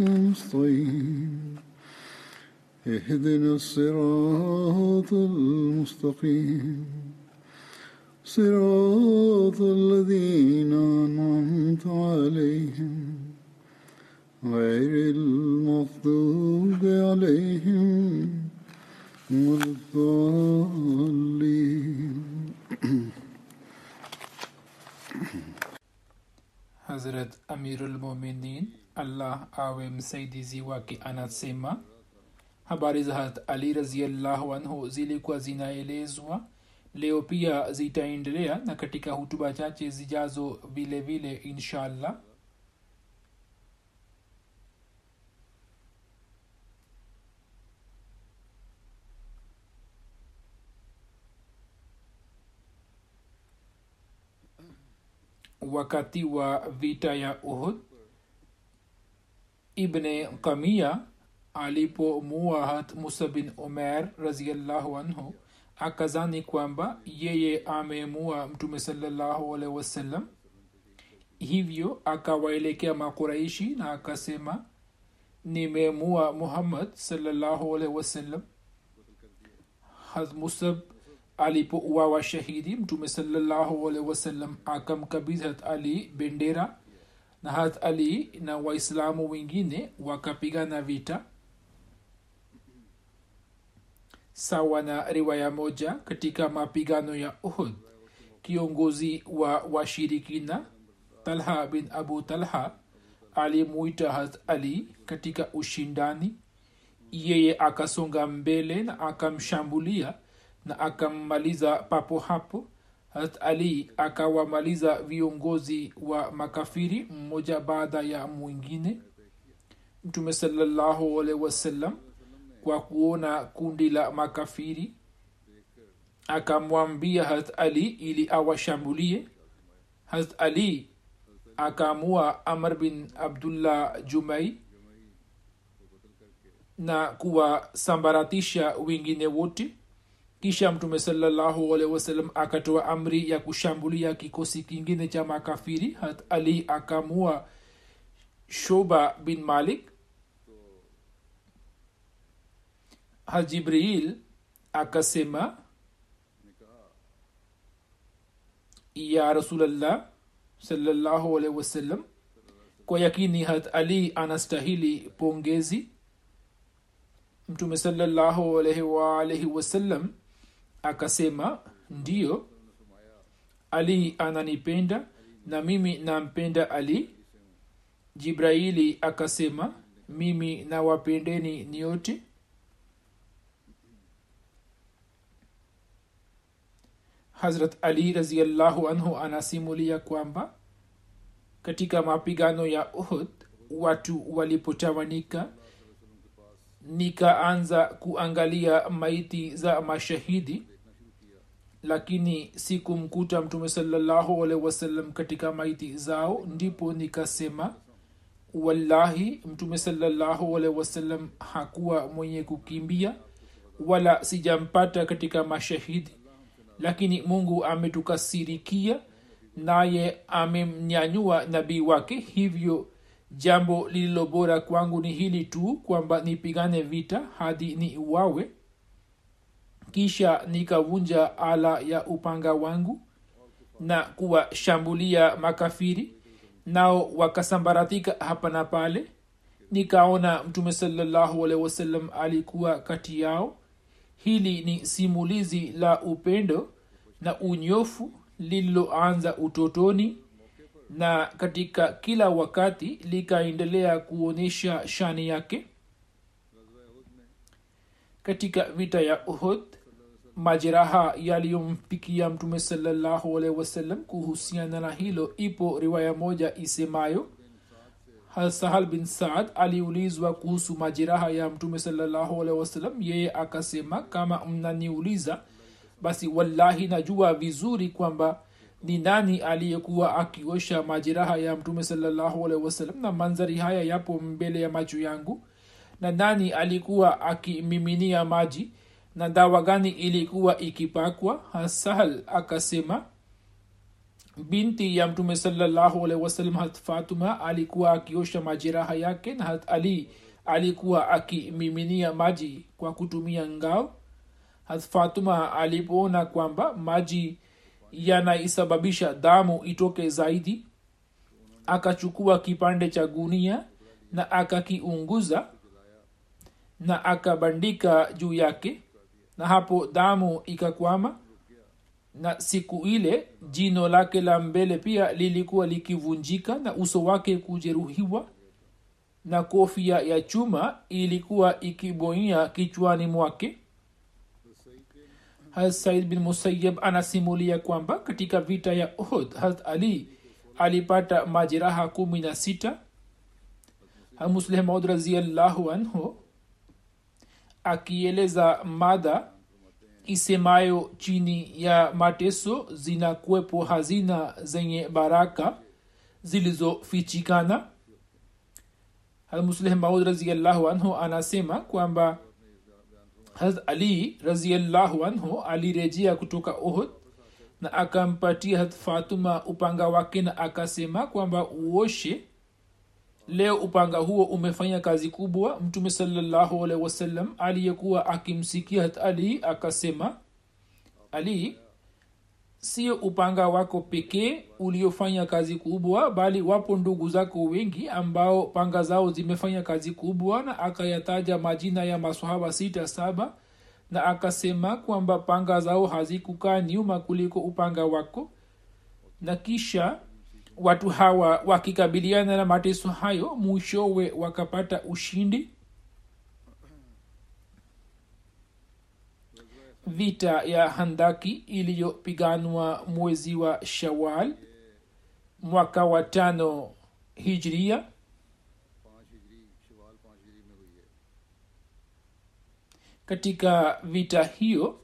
نستعين اهدنا الصراط المستقيم. صراط الذين أنعمت عليهم. غير المغضوب عليهم ولا الضالين. Hazrat Amirul Mominin Allah awe msaidizi wake anasema. Habari za hat Ali raziallahu anhu zilikuwa zinaelezwa. Leo pia zitaendelea na katika hutuba chache zijazo vile vile inshallah. Wakati wa vita ya uhud ibne kamia alipomua musa bin umer raziallahu anhu akazani kwamba yeye amemua mtume salallahu alaihi wasallam. Hivyo akawaelekea makuraishi na akasema nimemua muhammad salallahu alaihi wasallam. Musab alipouawa shahidi mtume salallahu alaihi wasallam akamkabidhi hat ali bendera na hat ali na waislamu wengine wakapigana vita. Sawa na riwaya moja katika mapigano ya uhud. Kiongozi wa washirikina talha bin abu talha alimuita hat ali katika ushindani. Yeye akasonga mbele na akamshambulia na akammaliza papo hapo harat ali akawamaliza viongozi wa makafiri mmoja baada ya mwingine. Mtume salallahu alehi wasallam kwa kuona kundi la makafiri akamwambia harat ali ili awashambulie. Harat ali akaamua amr bin abdullah jumai na kuwasambaratisha wengine wote kisha mtume wasallam akatoa amri ya kushambulia kikosi kingine cha makafiri. Hat ali akamua shoba bin malik. Hajibril akasema ya rasulllah wasallam kwa yakini hat ali anastahili pongezi. Mtume salallahu alaihi waalaihi wasallam akasema ndiyo ali ananipenda na mimi nampenda ali. Jibraili akasema mimi nawapendeni nyote. Hazrat ali raziallahu anhu anasimulia kwamba katika mapigano ya uhud watu walipotawanika nikaanza kuangalia maiti za mashahidi lakini sikumkuta mtume salllahu alaihi wasallam katika maiti zao ndipo nikasema wallahi mtume salllahu alaihi wasallam hakuwa mwenye kukimbia wala sijampata katika mashahidi. Lakini mungu ametukasirikia naye amemnyanyua nabii wake. Hivyo jambo lililo bora kwangu ni hili tu kwamba nipigane vita hadi ni uwawe kisha nikavunja ala ya upanga wangu na kuwashambulia makafiri nao wakasambaratika hapa na pale. Nikaona mtume salallahu alehi wasallam alikuwa kati yao. Hili ni simulizi la upendo na unyofu lililoanza utotoni na katika kila wakati likaendelea kuonyesha shani yake. Katika vita ya uhud majeraha yaliyompikia mtume salallahu alehi wasallam kuhusiana na hilo ipo riwaya moja isemayo sahal bin saad aliulizwa kuhusu majeraha ya mtume salallahu alehi wasallam. Yeye akasema kama mnaniuliza basi wallahi najua vizuri kwamba ni nani aliyekuwa akiosha majeraha ya mtume salallahu alehi wasallam na manzari haya yapo mbele ya macho yangu. Na nani alikuwa akimiminia maji na dawa gani ilikuwa ikipakwa? Hasahal akasema binti ya mtume salallahu alehi wasallam hat fatuma alikuwa akiosha majeraha yake na hat ali alikuwa akimiminia maji kwa kutumia ngao. Hat fatuma alipoona kwamba maji yanaisababisha damu itoke zaidi akachukua kipande cha gunia na akakiunguza na akabandika juu yake na hapo damu ikakwama na siku ile jino lake la mbele pia lilikuwa likivunjika na uso wake kujeruhiwa na kofia ya chuma ilikuwa ikiboia kichwani mwake. Said bin musayab anasimulia kwamba katika vita ya uhud hat ali alipata majeraha kumi na sita. Hamuslehmaud raziallahu anhu akieleza mada isemayo chini ya mateso zinakuwepo hazina zenye baraka zilizofichikana. Musleh maud raziallahu anhu anasema kwamba hazrat ali raziallahu anhu alirejea kutoka uhud na akampatia hat fatuma upanga wake na akasema kwamba uoshe leo upanga huo umefanya kazi kubwa. Mtume salallahu alaihi aliyekuwa akimsikia ali akasema ali sio upanga wako pekee uliofanya kazi kubwa bali wapo ndugu zako wengi ambao panga zao zimefanya kazi kubwa. Na akayataja majina ya masahaba sita saba na akasema kwamba panga zao hazikukaa nyuma kuliko upanga wako. Na kisha watu hawa wakikabiliana na mateso hayo mwishowe wakapata ushindi. Vita ya handaki iliyopiganwa mwezi wa shawal mwaka wa tano hijria. Katika vita hiyo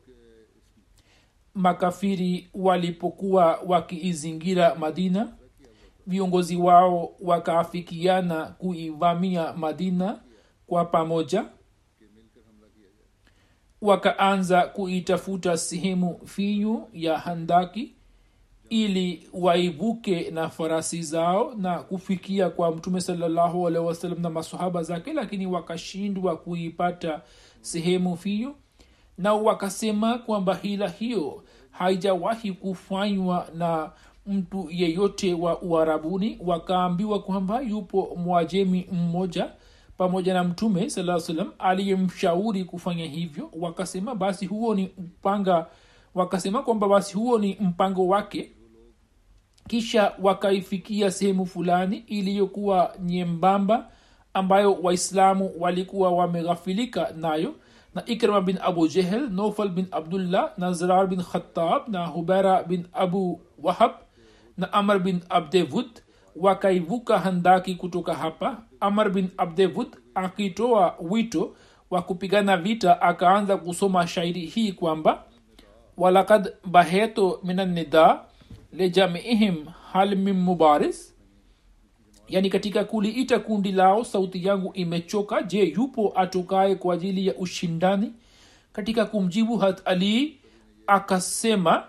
makafiri walipokuwa wakiizingira madina viongozi wao wakaafikiana kuivamia madina kwa pamoja wakaanza kuitafuta sehemu finyu ya handaki ili waivuke na farasi zao na kufikia kwa mtume salallahu alaihi wasallam na masahaba zake lakini wakashindwa kuipata sehemu finyu na wakasema kwamba hila hiyo haijawahi kufanywa na mtu yeyote wa uharabuni wakaambiwa kwamba yupo mwajemi mmoja pamoja na mtume saa salam aliyemshauri kufanya hivyo. Wakasema basi huo ni mpanga wakasema kwamba basi huo ni mpango wake. Kisha wakaifikia sehemu fulani iliyokuwa nyembamba ambayo waislamu walikuwa wameghafilika nayo na ikrama bin abu jehel nofal bin abdullah na zrar bin khatab na hubera bin abu wahab na amr bin abdevud wakaivuka handaki kutoka hapa. Amr bin abdevud akitoa wito wa kupigana vita akaanza kusoma shairi hii kwamba walakad baheto minannida lejamiihim hal min mubaris. Yani katika kuliita kundi lao sauti yangu imechoka. Je yupo atokaye kwa ajili ya ushindani? Katika kumjibu hat ali akasema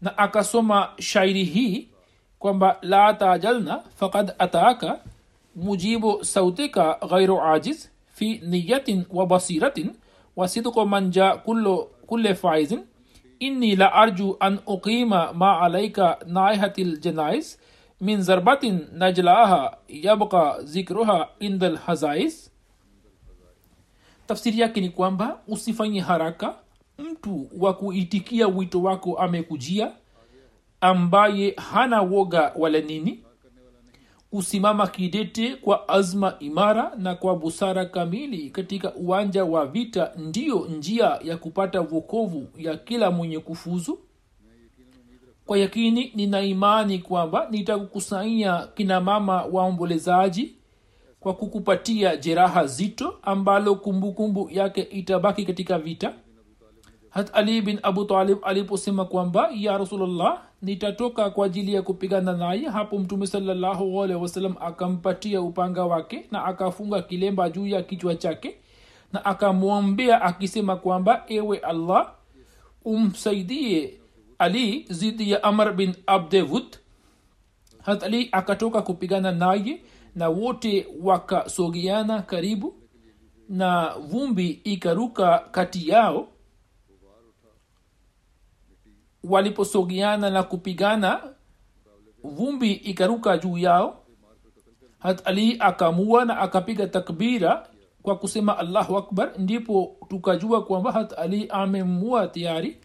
na akasoma shairi hii kwamba la tajalna fakad ataka mujibu sautika ghairu ajiz fi niyatin wa basiratin wa sidqu man ja kulle faizin inni la arju an uqima ma alaika naihati ljanais min zarbatin najlaha yabqa zikruha inda lhazais tafsiri yake ni kwamba usifanye haraka mtu wa kuitikia wito wako amekujia ambaye hana woga wala nini kusimama kidete kwa azma imara na kwa busara kamili katika uwanja wa vita ndiyo njia ya kupata vokovu ya kila mwenye kufuzu. Kwa yakini nina imani kwamba nitakukusanyia kina mama waombolezaji kwa kukupatia jeraha zito ambalo kumbukumbu kumbu yake itabaki katika vita hat ali bin abu talib aliposema kwamba ya rasulllah nitatoka kwa ajili ya kupigana naye hapo mtume salllahualhi wasalam akampatia upanga wake na akafunga kilemba juu ya kichwa chake na akamwombea akisema kwamba ewe allah umsaidie ali zidi ya amr bin abdevud hat ali akatoka kupigana naye na wote wakasogeana karibu na vumbi ikaruka kati yao waliposogeana na kupigana vumbi ikaruka juu yao. Hat ali akamua na akapiga takbira kwa kusema allahu akbar ndipo tukajua kwamba hat ali amemua tayari.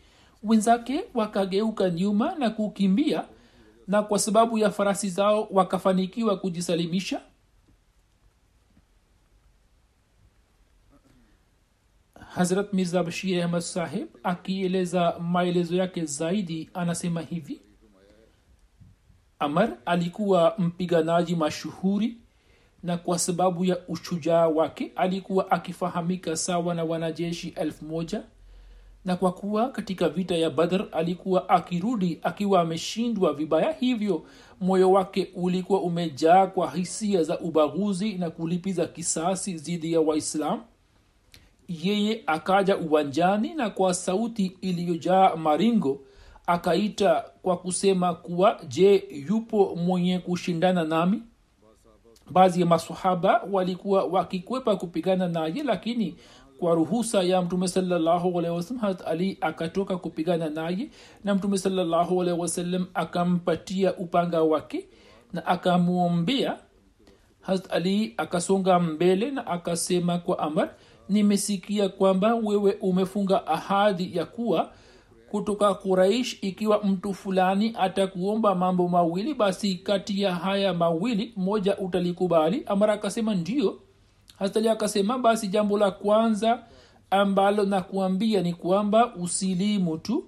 Wenzake wakageuka nyuma na kukimbia na kwa sababu ya farasi zao wakafanikiwa kujisalimisha hazrat mirza bashir ahmad sahib akieleza maelezo yake zaidi anasema hivi. Amar alikuwa mpiganaji mashuhuri na kwa sababu ya ushujaa wake alikuwa akifahamika sawa na wanajeshi elfu moja na kwa kuwa katika vita ya badr alikuwa akirudi akiwa ameshindwa vibaya hivyo moyo wake ulikuwa umejaa kwa hisia za ubaguzi na kulipiza kisasi dhidi ya waislam yeye akaja uwanjani na kwa sauti iliyojaa maringo akaita kwa kusema kuwa je yupo mwenye kushindana nami? Baadhi ya masahaba walikuwa wakikwepa kupigana naye lakini kwa ruhusa ya mtume sawasalam ali akatoka kupigana naye na mtume sawasalam akampatia upanga wake na akamwombea. Hat ali akasonga mbele na akasema kwa amar nimesikia kwamba wewe umefunga ahadi ya kuwa kutoka kuraish ikiwa mtu fulani atakuomba mambo mawili basi kati ya haya mawili moja utalikubali. Amara akasema ndio. Hastali akasema basi jambo la kwanza ambalo nakuambia ni kwamba usilimu tu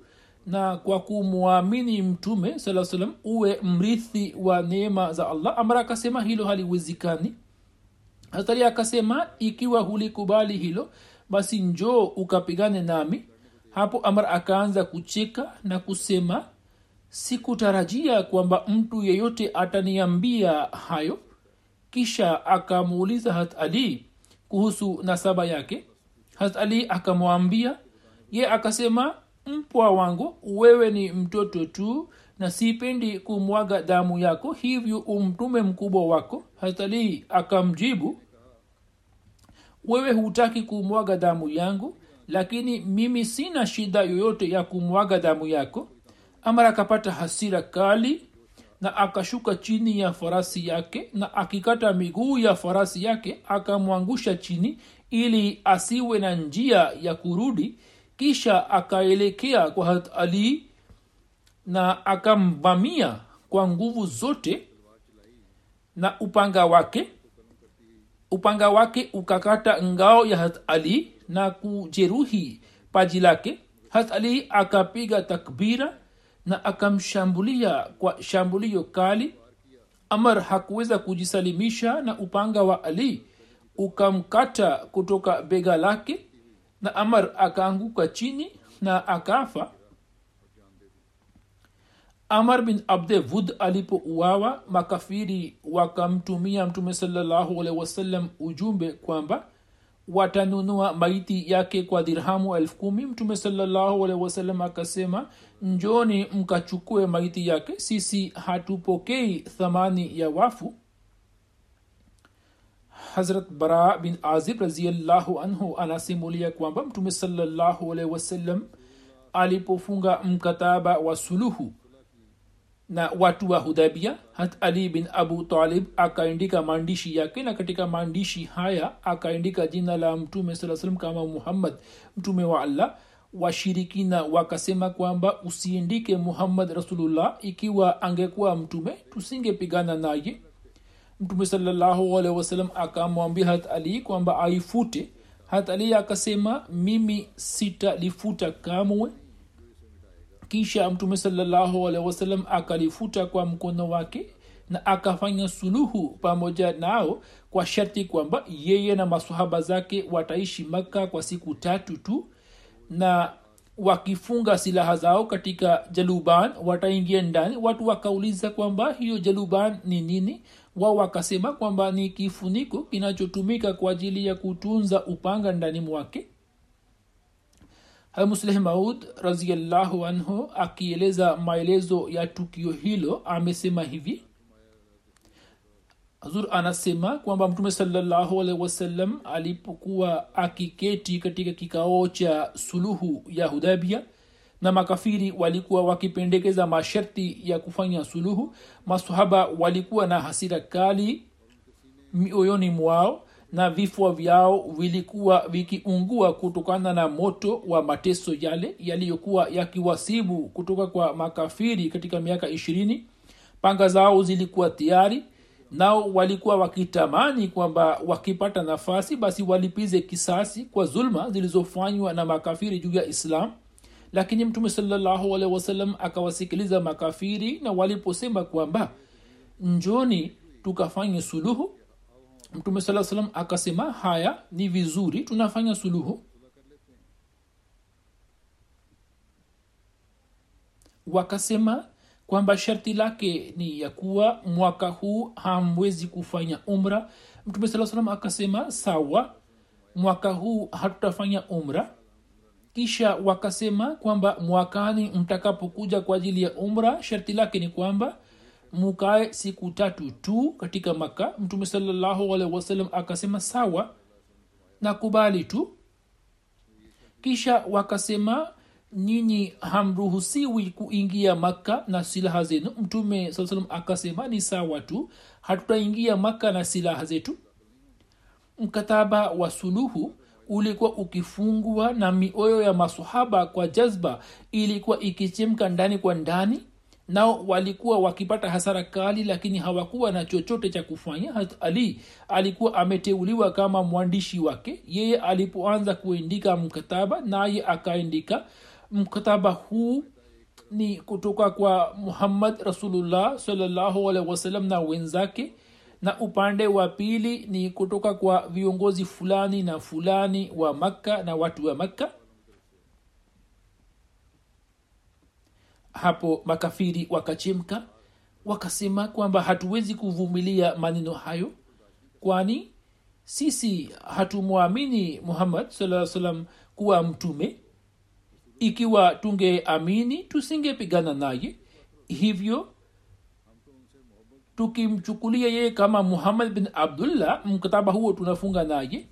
na kwa kumwamini mtume saa salam uwe mrithi wa neema za allah. Amara akasema hilo haliwezekani hasali akasema ikiwa hulikubali hilo basi njoo ukapigane nami. Hapo amar akaanza kucheka na kusema sikutarajia kwamba mtu yeyote ataniambia hayo. Kisha akamuuliza hat ali kuhusu nasaba yake. Hat ali akamwambia ye akasema mpwa wangu wewe ni mtoto tu na sipendi kumwaga damu yako hivyo umtume mkubwa wako hat akamjibu wewe hutaki kumwaga damu yangu lakini mimi sina shida yoyote ya kumwaga damu yako. Amara akapata hasira kali na akashuka chini ya farasi yake na akikata miguu ya farasi yake akamwangusha chini ili asiwe na njia ya kurudi. Kisha akaelekea kwa hat ali na akamvamia kwa nguvu zote na upanga wake upanga wake ukakata ngao ya hat ali na kujeruhi paji lake. Hat ali akapiga takbira na akamshambulia kwa shambulio kali. Amar hakuweza kujisalimisha na upanga wa ali ukamkata kutoka bega lake. Na amar akaanguka chini na akafa amar bin abde vud alipouawa makafiri wakamtumia mtume salallahu wasallam ujumbe kwamba watanunua maiti yake kwa dirhamu elfu kumi. Mtume salallahu wasallam akasema njoni mkachukue maiti yake sisi hatupokei thamani ya wafu. Hazrat bara bin azib raziallahu anhu anasimulia kwamba mtume salallahu wasallam alipofunga mkataba wa suluhu na watu wa hudhabia hat ali bin abu talib akaandika maandishi yake na katika maandishi haya akaandika jina la mtume saa salam kama muhammad mtume wa allah. Washirikina wakasema kwamba usiendike muhammad rasulullah ikiwa angekuwa mtume tusingepigana naye. Mtume salallahu alaihi akamwambia hat ali kwamba aifute. Hat ali akasema mimi sitalifuta kamwe kisha mtume wasallam akalifuta kwa mkono wake na akafanya suluhu pamoja nao kwa sharti kwamba yeye na masahaba zake wataishi makka kwa siku tatu tu na wakifunga silaha zao katika jaluban wataingia ndani. Watu wakauliza kwamba hiyo jaluban ni nini? Wao wakasema kwamba ni kifuniko kinachotumika kwa ajili ya kutunza upanga ndani mwake musleh maud raziallahu anhu akieleza maelezo ya tukio hilo amesema hivi. Hazur anasema kwamba mtume salallahu alaihi wasallam alipokuwa akiketi katika kikao cha suluhu ya hudabia na makafiri walikuwa wakipendekeza masharti ya kufanya suluhu masahaba walikuwa na hasira kali mioyoni mwao na vifua vyao vilikuwa vikiungua kutokana na moto wa mateso yale yaliyokuwa yakiwasibu kutoka kwa makafiri katika miaka ishirini. Panga zao zilikuwa tayari nao walikuwa wakitamani kwamba wakipata nafasi basi walipize kisasi kwa zulma zilizofanywa na makafiri juu ya islam. Lakini mtume salallahu akawasikiliza makafiri na waliposema kwamba njoni tukafanye suluhu mtume saa salam akasema haya ni vizuri tunafanya suluhu. Wakasema kwamba sharti lake ni ya kuwa mwaka huu hamwezi kufanya umra. Mtume saa salam akasema sawa mwaka huu hatutafanya umra. Kisha wakasema kwamba mwakani mtakapokuja kwa ajili ya umra sharti lake ni kwamba mukae siku tatu tu katika maka mtume salallahu alaihi wasallam akasema sawa nakubali tu. Kisha wakasema nyinyi hamruhusiwi kuingia makka na silaha zenu. Mtume saa akasema ni sawa tu. Hatutaingia makka na silaha zetu. Mkataba wa suluhu ulikuwa ukifungwa na mioyo ya masohaba kwa jazba. Ilikuwa ikichemka ndani kwa ndani nao walikuwa wakipata hasara kali lakini hawakuwa na chochote cha kufanya. Hat ali alikuwa ameteuliwa kama mwandishi wake. Yeye alipoanza kuandika mkataba naye akaandika. Mkataba huu ni kutoka kwa muhammad rasulullah salllahualhi wasalam na wenzake. Na upande wa pili ni kutoka kwa viongozi fulani na fulani wa makka na watu wa makka hapo makafiri wakachemka wakasema kwamba hatuwezi kuvumilia maneno hayo kwani sisi hatumwamini muhammad saa salam kuwa mtume. Ikiwa tungeamini tusingepigana naye. Hivyo tukimchukulia yeye kama muhammad bin abdullah mkataba huo tunafunga naye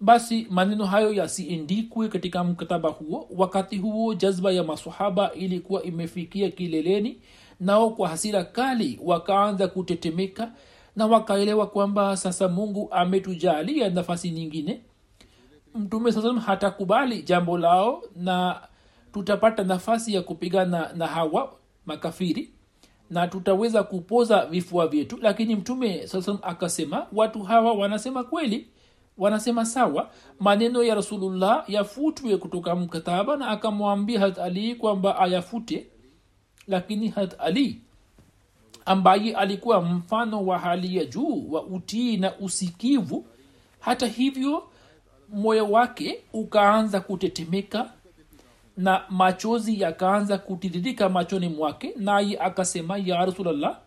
basi maneno hayo yasiindikwe katika mkataba huo. Wakati huo jazba ya masahaba ilikuwa imefikia kileleni nao kwa hasira kali wakaanza kutetemeka na wakaelewa kwamba sasa mungu ametujalia nafasi nyingine. Mtume saa hatakubali jambo lao na tutapata nafasi ya kupigana na hawa makafiri na tutaweza kupoza vifua vyetu. Lakini mtume salam akasema watu hawa wanasema kweli wanasema sawa maneno ya rasulullah yafutwe kutoka mkataba na akamwambia hat ali kwamba ayafute lakini hat ali ambaye alikuwa mfano wa hali ya juu wa utii na usikivu hata hivyo moyo wake ukaanza kutetemeka na machozi yakaanza kutiririka machoni mwake naye akasema ya rasulllah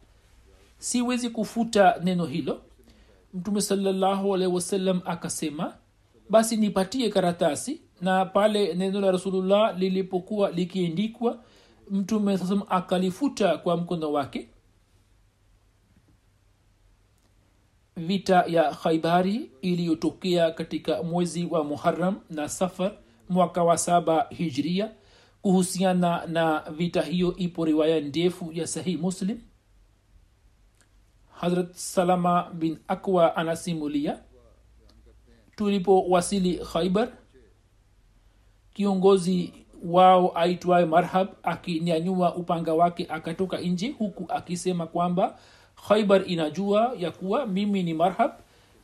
siwezi kufuta neno hilo mtume salallahu alaihi wasallam akasema basi nipatie karatasi. Na pale neno la rasulullah lilipokuwa likiendikwa mtume sasam akalifuta kwa mkono wake. Vita ya khaibari iliyotokea katika mwezi wa muharam na safar mwaka wa saba hijria kuhusiana na vita hiyo ipo riwaya ndefu ya sahih muslim hazrat salama bin akwa anasimulia tulipowasili khaibar kiongozi wao aitwaye marhab akinyanyua upanga wake akatoka nje huku akisema kwamba khaibar inajua ya kuwa mimi ni marhab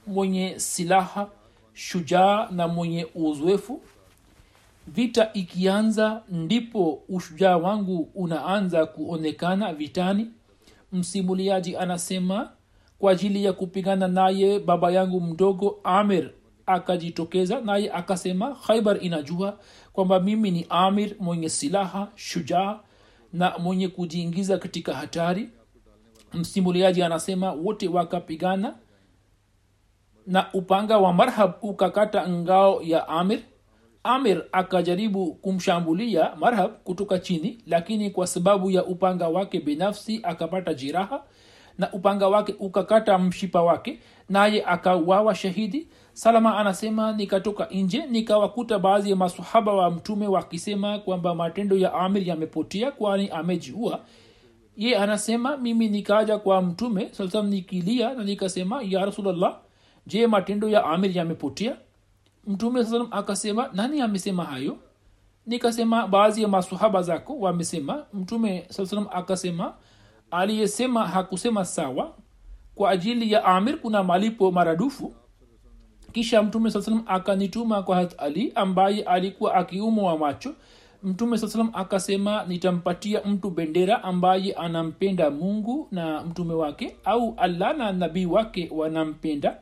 mwenye silaha shujaa na mwenye uzoefu. Vita ikianza ndipo ushujaa wangu unaanza kuonekana vitani msimuliaji anasema kwa ajili ya kupigana naye baba yangu mdogo amir akajitokeza naye akasema khaibar inajua kwamba mimi ni amir mwenye silaha shujaa na mwenye kujiingiza katika hatari msimuliaji anasema wote wakapigana na upanga wa marhab ukakata ngao ya amir amir akajaribu kumshambulia marhab kutoka chini lakini kwa sababu ya upanga wake binafsi akapata jiraha na upanga wake ukakata mshipa wake naye akawawa shahidi. Salama anasema nikatoka nje nikawakuta baadhi ya masahaba wa mtume wakisema kwamba matendo ya amir yamepotea kwani amejiua ye anasema mimi nikaja kwa mtume salam nikilia na nikasema ya rasulllah je matendo ya amir yamepotea mtume saa akasema nani amesema hayo? Nikasema baadhi ya masahaba zako wamesema. Mtume saa akasema aliyesema hakusema sawa. Kwa ajili ya amir kuna malipo maradufu. Kisha mtume saa salam akanituma kwa hat ali ambaye alikuwa akiumwa macho. Mtume saa salam akasema nitampatia mtu bendera ambaye anampenda mungu na mtume wake au allah na nabii wake wanampenda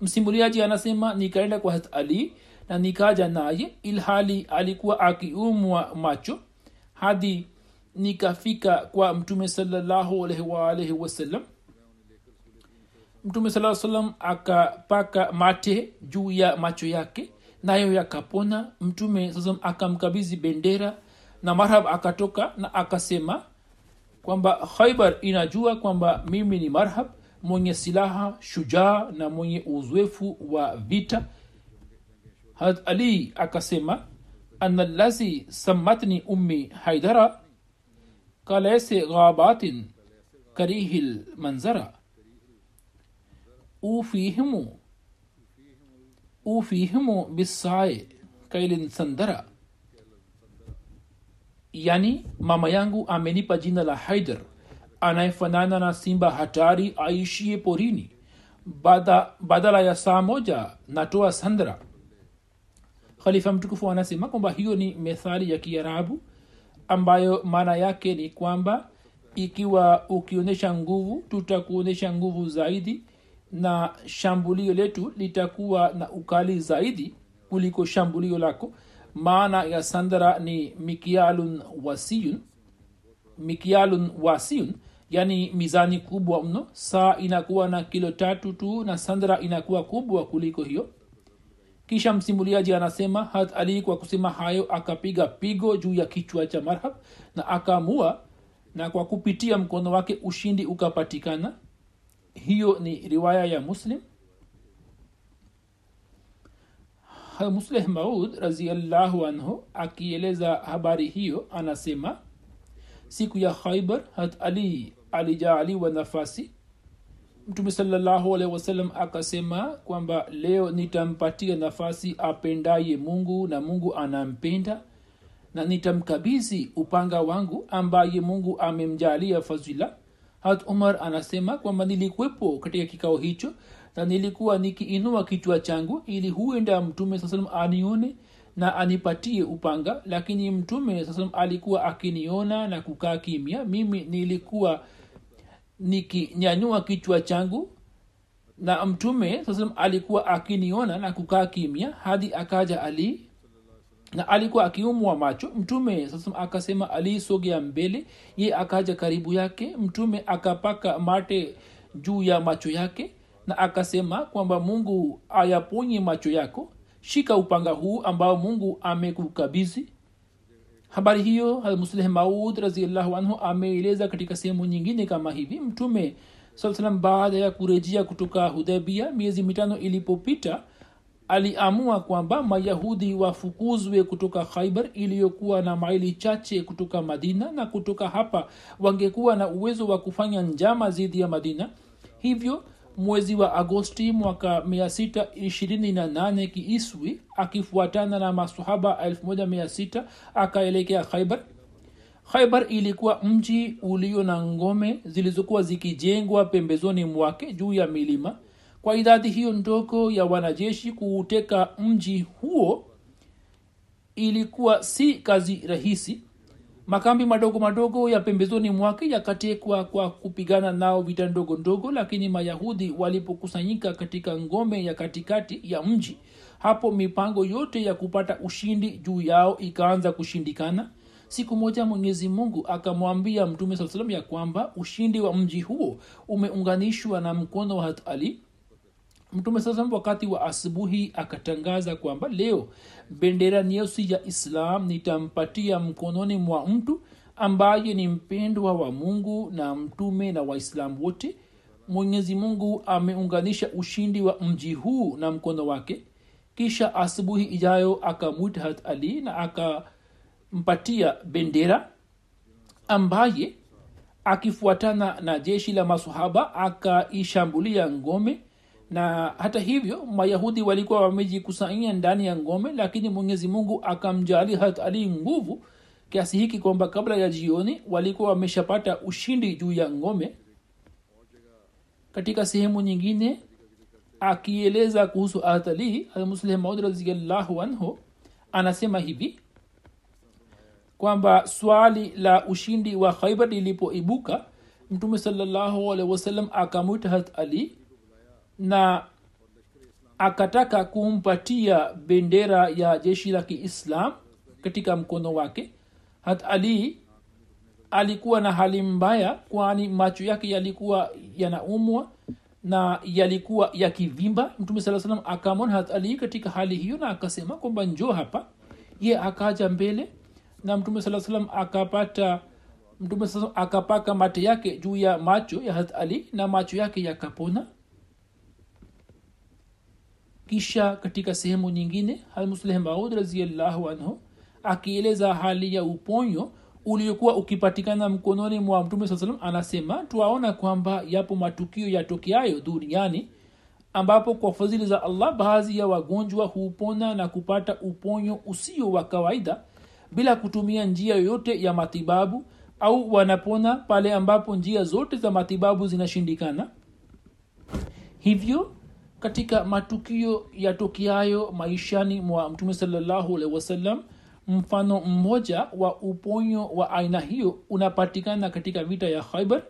msimuliaji anasema nikaenda kwa hat ali na nikaja naye ilhali alikuwa akiumwa macho hadi nikafika kwa mtume salallahu alaihi wasallam mtume saa salam akapaka mate juu ya macho yake nayo yakapona. Mtume sasa akamkabizi bendera na marhab akatoka na akasema kwamba khaibar inajua kwamba mimi ni marhab mwenye silaha shujaa na mwenye uzoefu wa vita. Harat ali akasema ana lazi sammatni ummi haidara kalaise ghabatin karihi lmanzara ufihimu ufihimu bisae kailin sandara. Yani mama yangu amenipa jina la haidar anayefanana na simba hatari aishie porini. Bada, badala ya saa moja natoa sandra. Khalifa mtukufu anasema kwamba hiyo ni methali ya kiarabu ambayo maana yake ni kwamba ikiwa ukionyesha nguvu tutakuonyesha nguvu zaidi na shambulio letu litakuwa na ukali zaidi kuliko shambulio lako. Maana ya sandara ni mikialun wasiyun mikialun wasiun yani mizani kubwa mno. Saa inakuwa na kilo tatu tu na sandra inakuwa kubwa kuliko hiyo. Kisha msimuliaji anasema hat ali kwa kusema hayo akapiga pigo juu ya kichwa cha marhab na akaamua na kwa kupitia mkono wake ushindi ukapatikana. Hiyo ni riwaya ya muslim. Musleh maud raziallahu anhu akieleza habari hiyo anasema siku ya khaibar hat ali alijaaliwa nafasi. Mtume salallahu alehi akasema kwamba leo nitampatia nafasi apendaye mungu na mungu anampenda na nitamkabizi upanga wangu ambaye mungu amemjalia fazila hat umar anasema kwamba nilikuwepo katika kikao hicho na nilikuwa nikiinua kichwa changu ili huenda mtume saa salam anione na anipatie upanga lakini mtume saa alikuwa akiniona na kukaa kimya. Mimi nilikuwa nikinyanyua kichwa changu na mtume saa alikuwa akiniona na kukaa kimya hadi akaja ali na alikuwa akiumwa macho. Mtume sasa akasema aliisogea mbele. Ye akaja karibu yake. Mtume akapaka mate juu ya macho yake na akasema kwamba mungu ayaponye macho yako shika upanga huu ambao mungu amekukabizi habari hiyo hamusleh maud raziallahu anhu ameeleza katika sehemu nyingine kama hivi. Mtume saa salam baada ya kurejea kutoka hudhabia miezi mitano ilipopita aliamua kwamba mayahudi wafukuzwe kutoka khaibar iliyokuwa na maili chache kutoka madina na kutoka hapa wangekuwa na uwezo wa kufanya njama dhidi ya madina. Hivyo mwezi wa agosti mwaka 628 kiiswi akifuatana na masahaba 16 akaelekea khaibar khaibar ilikuwa mji ulio na ngome zilizokuwa zikijengwa pembezoni mwake juu ya milima. Kwa idadi hiyo ndogo ya wanajeshi kuuteka mji huo ilikuwa si kazi rahisi makambi madogo madogo ya pembezoni mwake yakatekwa kwa kupigana nao vita ndogo ndogo lakini mayahudi walipokusanyika katika ngome ya katikati ya mji hapo mipango yote ya kupata ushindi juu yao ikaanza kushindikana. Siku moja mwenyezi mungu akamwambia mtume saa salam ya kwamba ushindi wa mji huo umeunganishwa na mkono wa hat ali mtume saa salam wakati wa asubuhi akatangaza kwamba leo bendera nyeusi ya islam nitampatia mkononi mwa mtu ambaye ni mpendwa wa mungu na mtume na waislamu wote. Mwenyezi mungu ameunganisha ushindi wa mji huu na mkono wake. Kisha asubuhi ijayo akamwita hat ali na akampatia bendera ambaye akifuatana na jeshi la masahaba akaishambulia ngome na hata hivyo mayahudi walikuwa wamejikusanyia ndani ya ngome lakini mwenyezi mungu akamjali hat ali nguvu kiasi hiki kwamba kabla ya jioni walikuwa wameshapata ushindi juu ya ngome. Katika sehemu nyingine akieleza kuhusu hat ali raziallahu anhu anasema hivi kwamba swali la ushindi wa khaibar lilipoibuka mtume salallahu alaihi wasallam akamwita hat ali na akataka kumpatia bendera ya jeshi la kiislam katika mkono wake. Hat ali alikuwa na hali mbaya kwani macho yake yalikuwa yanaumwa na yalikuwa yakivimba. Mtume saa salam akamwona hat ali katika hali hiyo na akasema kwamba njo hapa. Ye akaja mbele na mtume saa salam akapata mtume akapaka mate yake juu ya macho ya hat ali na macho yake yakapona kisha katika sehemu nyingine halmusleh maud anhu akieleza hali ya uponyo uliokuwa ukipatikana mkononi mwa mtume saa salam anasema twaona kwamba yapo matukio yatokeayo duniani ambapo kwa fadhili za allah baadhi ya wagonjwa hupona na kupata uponyo usio wa kawaida bila kutumia njia yoyote ya matibabu au wanapona pale ambapo njia zote za matibabu zinashindikana. Hivyo katika matukio yatokeayo maishani mwa mtume wasallam mfano mmoja wa uponyo wa aina hiyo unapatikana katika vita ya khaibar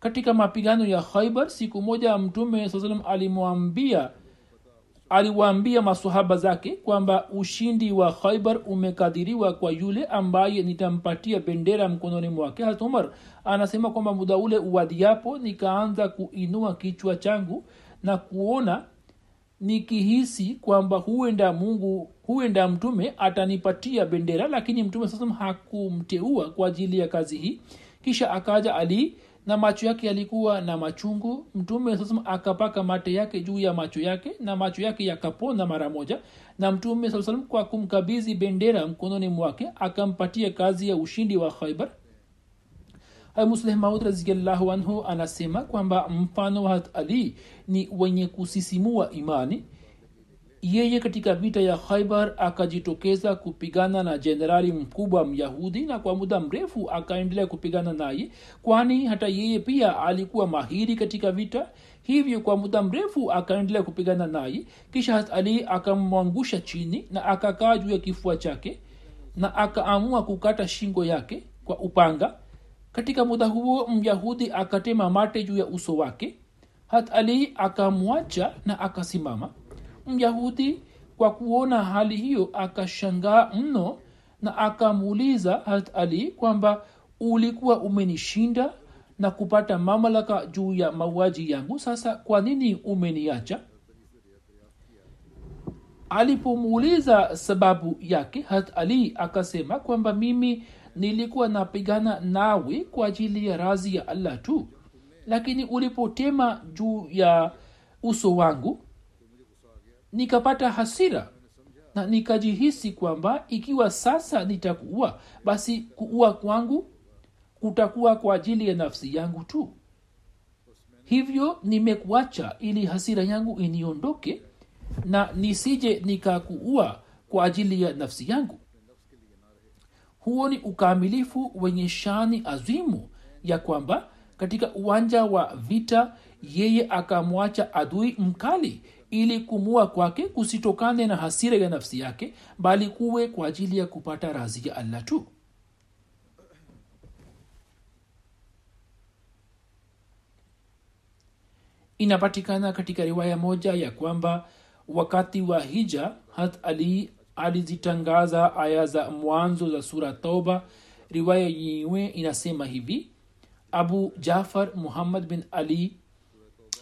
katika mapigano ya khaibar siku moja mtume saa salam alimwambia aliwaambia masahaba zake kwamba ushindi wa khaibar umekadhiriwa kwa yule ambaye nitampatia bendera mkononi mwake hat umar anasema kwamba muda ule uwadiapo nikaanza kuinua kichwa changu na kuona nikihisi kwamba huenda mungu huenda mtume atanipatia bendera lakini mtume sasa hakumteua kwa ajili ya kazi hii. Kisha akaja ali na macho yake yalikuwa na machungu. Mtume sasa akapaka mate yake juu ya macho yake na macho yake yakapona mara moja. Na mtume saa kwa kumkabizi bendera mkononi mwake akampatia kazi ya ushindi wa khaibar musleh maud raziallahu anhu anasema kwamba mfano wa ali ni wenye kusisimua imani. Yeye katika vita ya khaibar akajitokeza kupigana na jenerali mkubwa myahudi na kwa muda mrefu akaendelea kupigana naye kwani hata yeye pia alikuwa mahiri katika vita hivyo kwa muda mrefu akaendelea kupigana naye. Kisha hat ali akamwangusha chini na akakaa juu ya kifua chake na akaamua kukata shingo yake kwa upanga katika muda huo myahudi akatema mate juu ya uso wake. Hat ali akamwacha na akasimama. Myahudi kwa kuona hali hiyo akashangaa mno na akamuuliza hat ali kwamba ulikuwa umenishinda na kupata mamlaka juu ya mauaji yangu? Sasa kwa nini umeniacha? Alipomuuliza sababu yake hat ali akasema kwamba mimi nilikuwa napigana nawe kwa ajili ya razi ya allah tu. Lakini ulipotema juu ya uso wangu nikapata hasira na nikajihisi kwamba ikiwa sasa nitakuua basi kuua kwangu kutakuwa kwa ajili ya nafsi yangu tu. Hivyo nimekuacha ili hasira yangu iniondoke na nisije nikakuua kwa ajili ya nafsi yangu huo ni ukamilifu wenye shani azimu ya kwamba katika uwanja wa vita yeye akamwacha adui mkali ili kumua kwake kusitokane na hasira ya nafsi yake bali kuwe kwa ajili ya kupata razi ya allah tu. Inapatikana katika riwaya moja ya kwamba wakati wa hija hat ali alizitangaza aya za mwanzo za sura tauba. Riwaya yenyewe inasema hivi. Abu jafar muhammad bin ali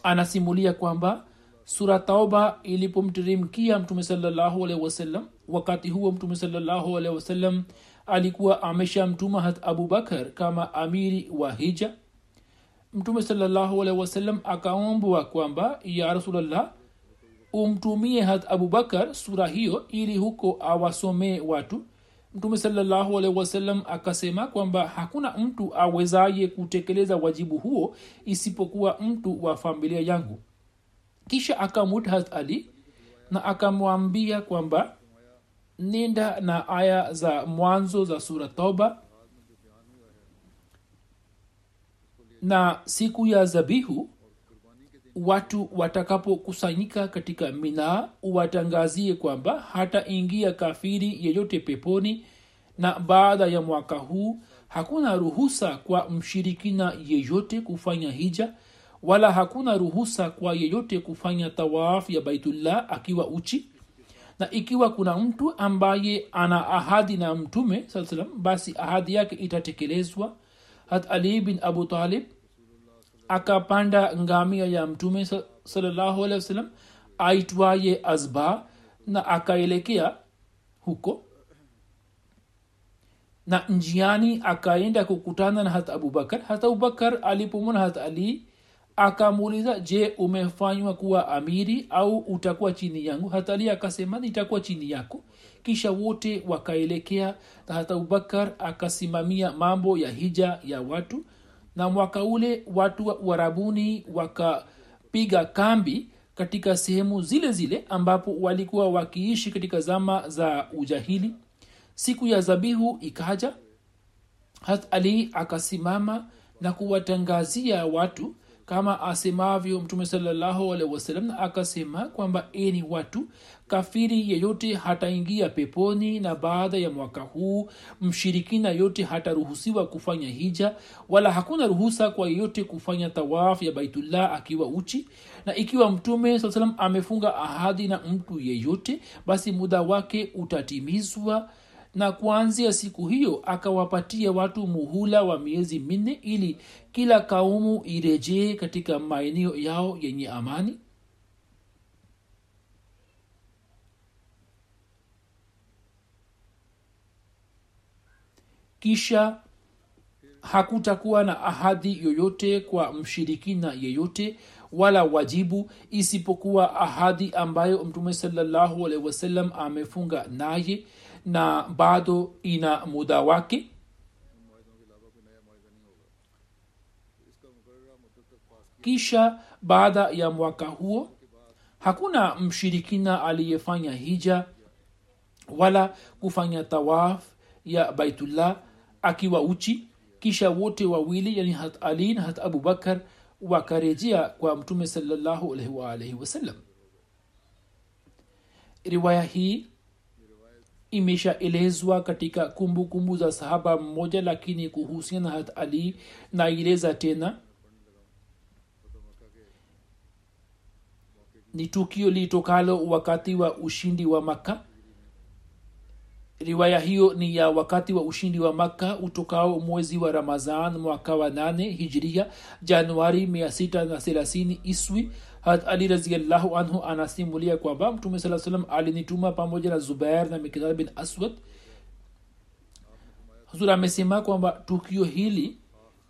anasimulia kwamba sura tauba ilipomteremkia mtume salllahu alehi wasallam wakati huo mtume salllahu alehi wasallam alikuwa ameshamtuma hat abubakar kama amiri wa hija. Mtume salllahu alehi wasallam akaombwa kwamba ya rasulllah umtumie hat abubakar sura hiyo ili huko awasomee watu. Mtume salallahu wasalam akasema kwamba hakuna mtu awezaye kutekeleza wajibu huo isipokuwa mtu wa familia yangu. Kisha akamwita hat ali na akamwambia kwamba nenda na aya za mwanzo za sura toba na siku ya zabihu watu watakapokusanyika katika minaa uwatangazie kwamba hataingia kafiri yeyote peponi na baada ya mwaka huu hakuna ruhusa kwa mshirikina yeyote kufanya hija wala hakuna ruhusa kwa yeyote kufanya tawaf ya baitullah akiwa uchi. Na ikiwa kuna mtu ambaye ana ahadi na mtume saa salam basi ahadi yake itatekelezwa. Hat ali bin abu talib akapanda ngamia ya mtume wasallam aitwaye azba na akaelekea huko. Na njiani akaenda kukutana na hata abubakar hata abubakar alipomona hata ali akamuuliza je umefanywa kuwa amiri au utakuwa chini yangu? Hata ali akasema nitakuwa chini yako. Kisha wote wakaelekea na hata abubakar akasimamia mambo ya hija ya watu na mwaka ule watu wa uarabuni wakapiga kambi katika sehemu zile zile ambapo walikuwa wakiishi katika zama za ujahili. Siku ya zabihu ikaja. Hat ali akasimama na kuwatangazia watu kama asemavyo mtume salallahu akasema kwamba eni watu kafiri yeyote hataingia peponi na baada ya mwaka huu mshirikina yote hataruhusiwa kufanya hija wala hakuna ruhusa kwa yeyote kufanya tawaf ya baitullah akiwa uchi. Na ikiwa mtume saa amefunga ahadi na mtu yeyote basi muda wake utatimizwa na kuanzia siku hiyo akawapatia watu muhula wa miezi minne ili kila kaumu irejee katika maeneo yao yenye amani. Kisha hakutakuwa na ahadi yoyote kwa mshirikina yeyote wala wajibu isipokuwa ahadi ambayo mtume salallahu alaihi wasallam amefunga naye na bado ina muda wake? Kisha baada ya mwaka huo hakuna mshirikina aliyefanya hija wala kufanya tawaf ya baitullah akiwa uchi. Kisha wote wawili yani hat ali na hat abubakar wakarejea kwa mtume salallahu alaihi waalaihi wasallam. Riwaya hii imeshaelezwa katika kumbukumbu kumbu za sahaba mmoja lakini kuhusiana hat ali naeleza tena ni tukio litokalo wakati wa ushindi wa makka. Riwaya hiyo ni ya wakati wa ushindi wa makka utokao mwezi wa ramazan mwaka wa nane hijria januari mia sita na thelathini iswi hat ali raziallahu anhu anasimulia kwamba mtume saa salam alinituma pamoja na zubair na mikdad bin aswad. Huzur amesema kwamba tukio hili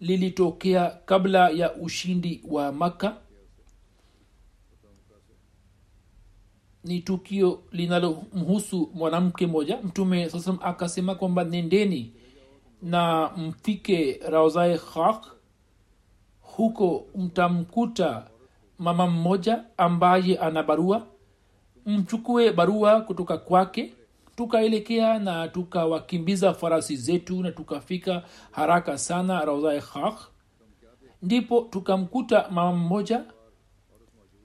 lilitokea kabla ya ushindi wa makka. Ni tukio linalomhusu mwanamke moja mtume saaslam akasema kwamba nendeni na mfike rauzae khak huko mtamkuta mama mmoja ambaye ana barua. Mchukue barua kutoka kwake. Tukaelekea na tukawakimbiza farasi zetu na tukafika haraka sana raudhae khakh. Ndipo tukamkuta mama mmoja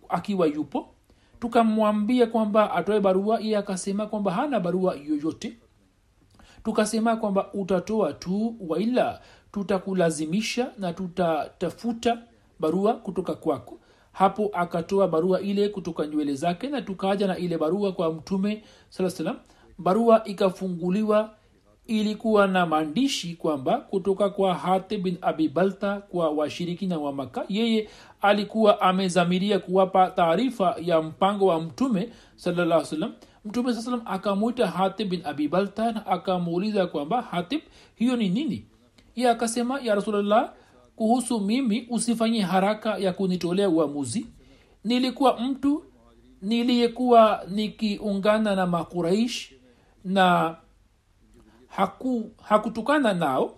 akiwa yupo. Tukamwambia kwamba atoe barua iye akasema kwamba hana barua yoyote. Tukasema kwamba utatoa tu waila tutakulazimisha na tutatafuta barua kutoka kwako hapo akatoa barua ile kutoka nywele zake na tukaja na ile barua kwa mtume saa salam barua ikafunguliwa ilikuwa na maandishi kwamba kutoka kwa hate bin abi balta kwa washirikina wa maka yeye alikuwa amezamiria kuwapa taarifa ya mpango wa mtume salaa salam mtume saa salam akamwita hatib bin abi balta na akamuuliza kwamba hatib hiyo ni nini? Ye akasema ya rasulllah kuhusu mimi usifanye haraka ya kunitolea uamuzi. Nilikuwa mtu niliyekuwa nikiungana na makuraish na haku, hakutukana nao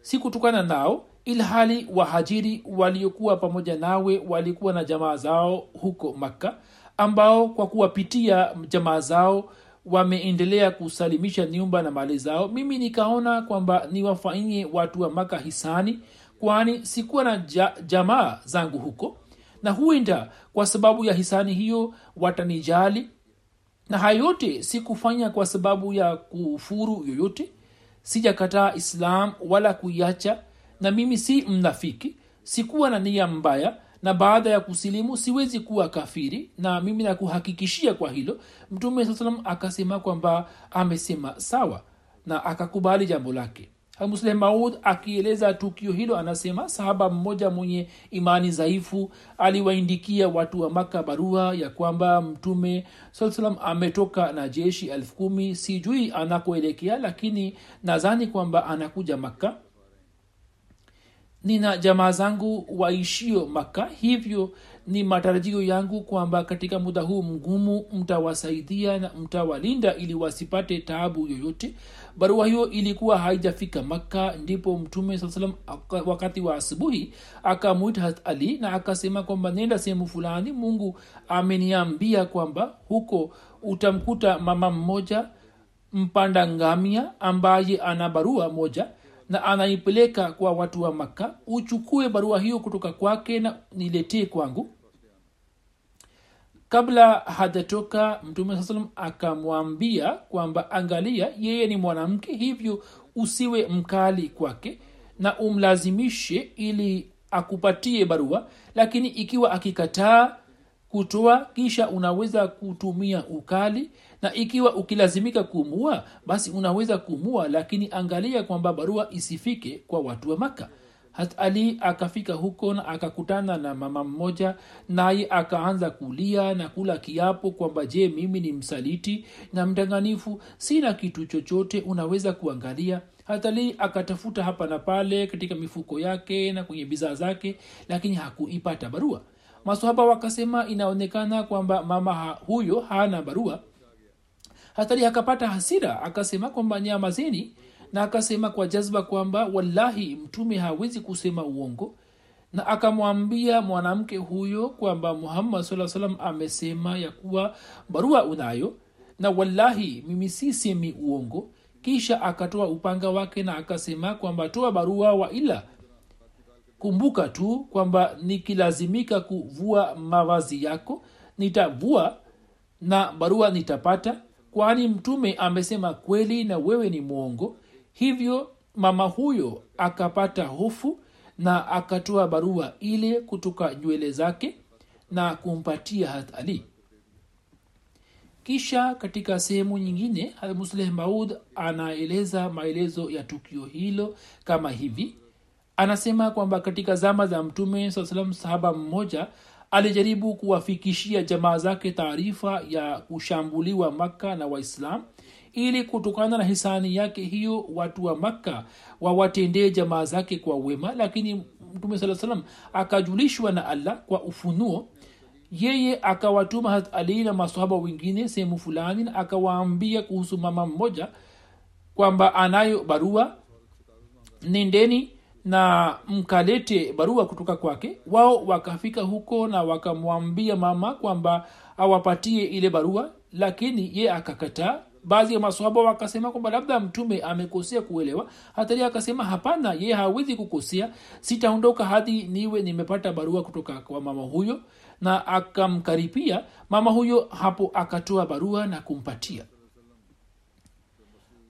sikutukana nao ilhali wahajiri waliokuwa pamoja nawe walikuwa na jamaa zao huko makka ambao kwa kuwapitia jamaa zao wameendelea kusalimisha nyumba na mali zao. Mimi nikaona kwamba niwafanyie watu wa maka hisani kwani sikuwa na ja, jamaa zangu huko na huenda kwa sababu ya hisani hiyo watanijali na haya yote sikufanya kwa sababu ya kufuru yoyote. Sijakataa islam wala kuiacha na mimi si mnafiki. Sikuwa na nia mbaya na baada ya kusilimu siwezi kuwa kafiri na mimi nakuhakikishia kwa hilo. Mtume saa salam akasema kwamba amesema sawa na akakubali jambo lake musleh maud akieleza tukio hilo anasema sahaba mmoja mwenye imani dhaifu aliwaindikia watu wa maka barua ya kwamba mtume saa salam ametoka na jeshi elfu kumi. Sijui anakoelekea lakini nadhani kwamba anakuja makka. Nina jamaa zangu waishio makka hivyo ni matarajio yangu kwamba katika muda huu mgumu mtawasaidia na mtawalinda ili wasipate taabu yoyote. Barua hiyo ilikuwa haijafika makka ndipo mtume saa salam wakati wa asubuhi akamwita ali na akasema kwamba nenda sehemu fulani mungu ameniambia kwamba huko utamkuta mama mmoja mpanda ngamia ambaye ana barua moja na anaipeleka kwa watu wa makka uchukue barua hiyo kutoka kwake na niletee kwangu. Kabla hajatoka mtume saa salam akamwambia kwamba angalia yeye ni mwanamke hivyo usiwe mkali kwake na umlazimishe ili akupatie barua. Lakini ikiwa akikataa kutoa kisha unaweza kutumia ukali na ikiwa ukilazimika kuumua basi unaweza kuumua lakini angalia kwamba barua isifike kwa watu wa maka hat akafika huko na akakutana na mama mmoja naye akaanza kulia na kula kiapo kwamba je mimi ni msaliti na mdanganifu sina kitu chochote unaweza kuangalia. Hatali akatafuta hapa na pale katika mifuko yake na kwenye bidhaa zake lakini hakuipata barua. Masohaba wakasema inaonekana kwamba mama huyo hana barua hatari akapata hasira akasema kwamba nyamazeni na akasema kwa jazba kwamba wallahi mtume hawezi kusema uongo na akamwambia mwanamke huyo kwamba muhammad saa salam amesema ya kuwa barua unayo na wallahi mimi sisemi uongo. Kisha akatoa upanga wake na akasema kwamba toa barua wa ila kumbuka tu kwamba nikilazimika kuvua mavazi yako nitavua na barua nitapata kwani mtume amesema kweli na wewe ni mwongo? Hivyo mama huyo akapata hofu na akatoa barua ile kutoka nywele zake na kumpatia hat ali. Kisha katika sehemu nyingine musleh maud anaeleza maelezo ya tukio hilo kama hivi. Anasema kwamba katika zama za mtume saa salam sahaba mmoja alijaribu kuwafikishia jamaa zake taarifa ya kushambuliwa makka na waislam. Ili kutokana na hisani yake hiyo watu wa makka wawatendee jamaa zake kwa wema. Lakini mtume saa salam akajulishwa na allah kwa ufunuo. Yeye akawatuma hat ali na masahaba wengine sehemu fulani na akawaambia kuhusu mama mmoja kwamba anayo barua nendeni na mkalete barua kutoka kwake wao wakafika huko na wakamwambia mama kwamba awapatie ile barua lakini ye akakataa. Baadhi ya masahaba wakasema kwamba labda mtume amekosea kuelewa. Hatari akasema hapana ye hawezi kukosea. Sitaondoka hadi niwe nimepata barua kutoka kwa mama huyo. Na akamkaripia mama huyo hapo akatoa barua na kumpatia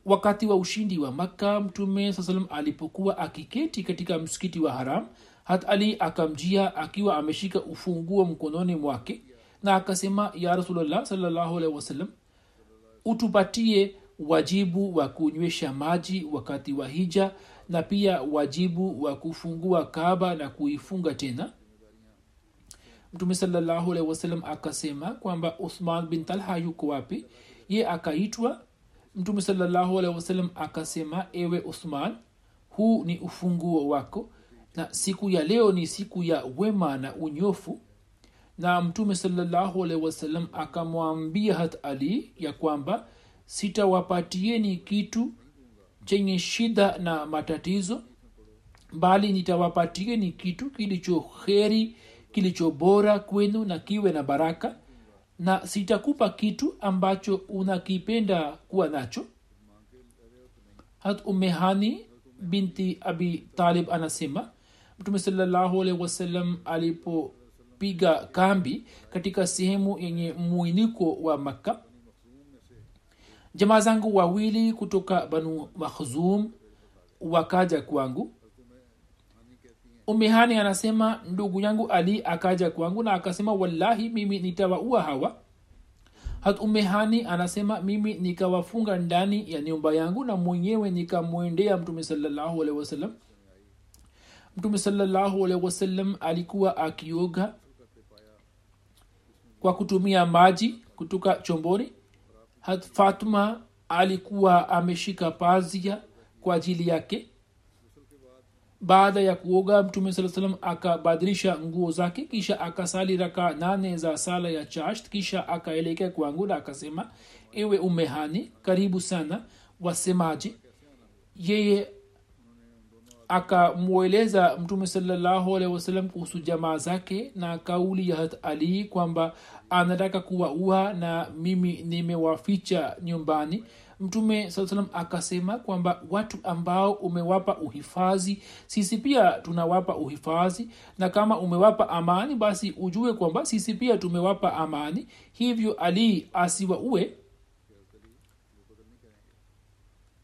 wakati wa ushindi wa makka mtume saa alipokuwa akiketi katika msikiti wa haram hat ali akamjia akiwa ameshika ufunguo mkononi mwake na akasema ya rasulllah salllahualhi wasalam utupatie wajibu wa kunywesha maji wakati wa hija na pia wajibu wa kufungua kaba na kuifunga tena. Mtume salallahu alehi wasallam akasema kwamba uthman bin talha yuko wapi? Ye akaitwa mtume salllahu alehi wasallam akasema ewe uthman huu ni ufunguo wako na siku ya leo ni siku ya wema na unyofu. Na mtume salllahu alehi wasallam akamwambia hat ali ya kwamba sitawapatieni kitu chenye shida na matatizo bali nitawapatieni kitu kilicho heri kilicho bora kwenu na kiwe na baraka na sitakupa kitu ambacho unakipenda kuwa nacho. Hat umehani binti abi talib anasema mtume salallahu alehi wasallam alipopiga kambi katika sehemu yenye mwiniko wa makka jamaa zangu wawili kutoka banu makhzum wakaja kwangu umehani anasema ndugu yangu ali akaja kwangu na akasema wallahi mimi nitawaua hawa. Hat umehani anasema mimi nikawafunga ndani ya nyumba yangu na mwenyewe nikamwendea mtume salallahu mtume salallahu alehi alikuwa akioga kwa kutumia maji kutoka chomboni. Hat fatma alikuwa ameshika pazia kwa ajili yake baada ya kuoga mtume saa salam akabadilisha nguo zake kisha akasali raka nane za sala ya chasht kisha akaelekea kwangu na akasema ewe umehani karibu sana wasemaji yeye akamweleza mtume salallahu wasalam kuhusu jamaa zake na kauli ya hat ali kwamba anataka kuwaua na mimi nimewaficha nyumbani mtume saa salam akasema kwamba watu ambao umewapa uhifadhi sisi pia tunawapa uhifadhi na kama umewapa amani basi ujue kwamba sisi pia tumewapa amani. Hivyo ali asiwaue.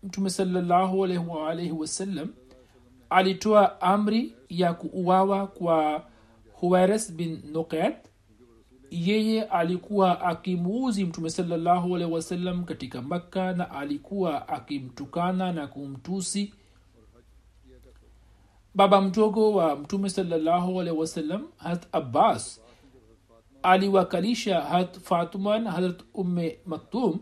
Mtume salallahu alaihi wasallam alitoa amri ya kuuawa kwa huwares bin nuqet yeye alikuwa akimuuzi mtume salallahu alehi wasallam katika makka na alikuwa akimtukana na kumtusi baba mdogo wa mtume salallahu alehi wasallam hat abbas aliwakalisha hat fatuma na harat umme maktum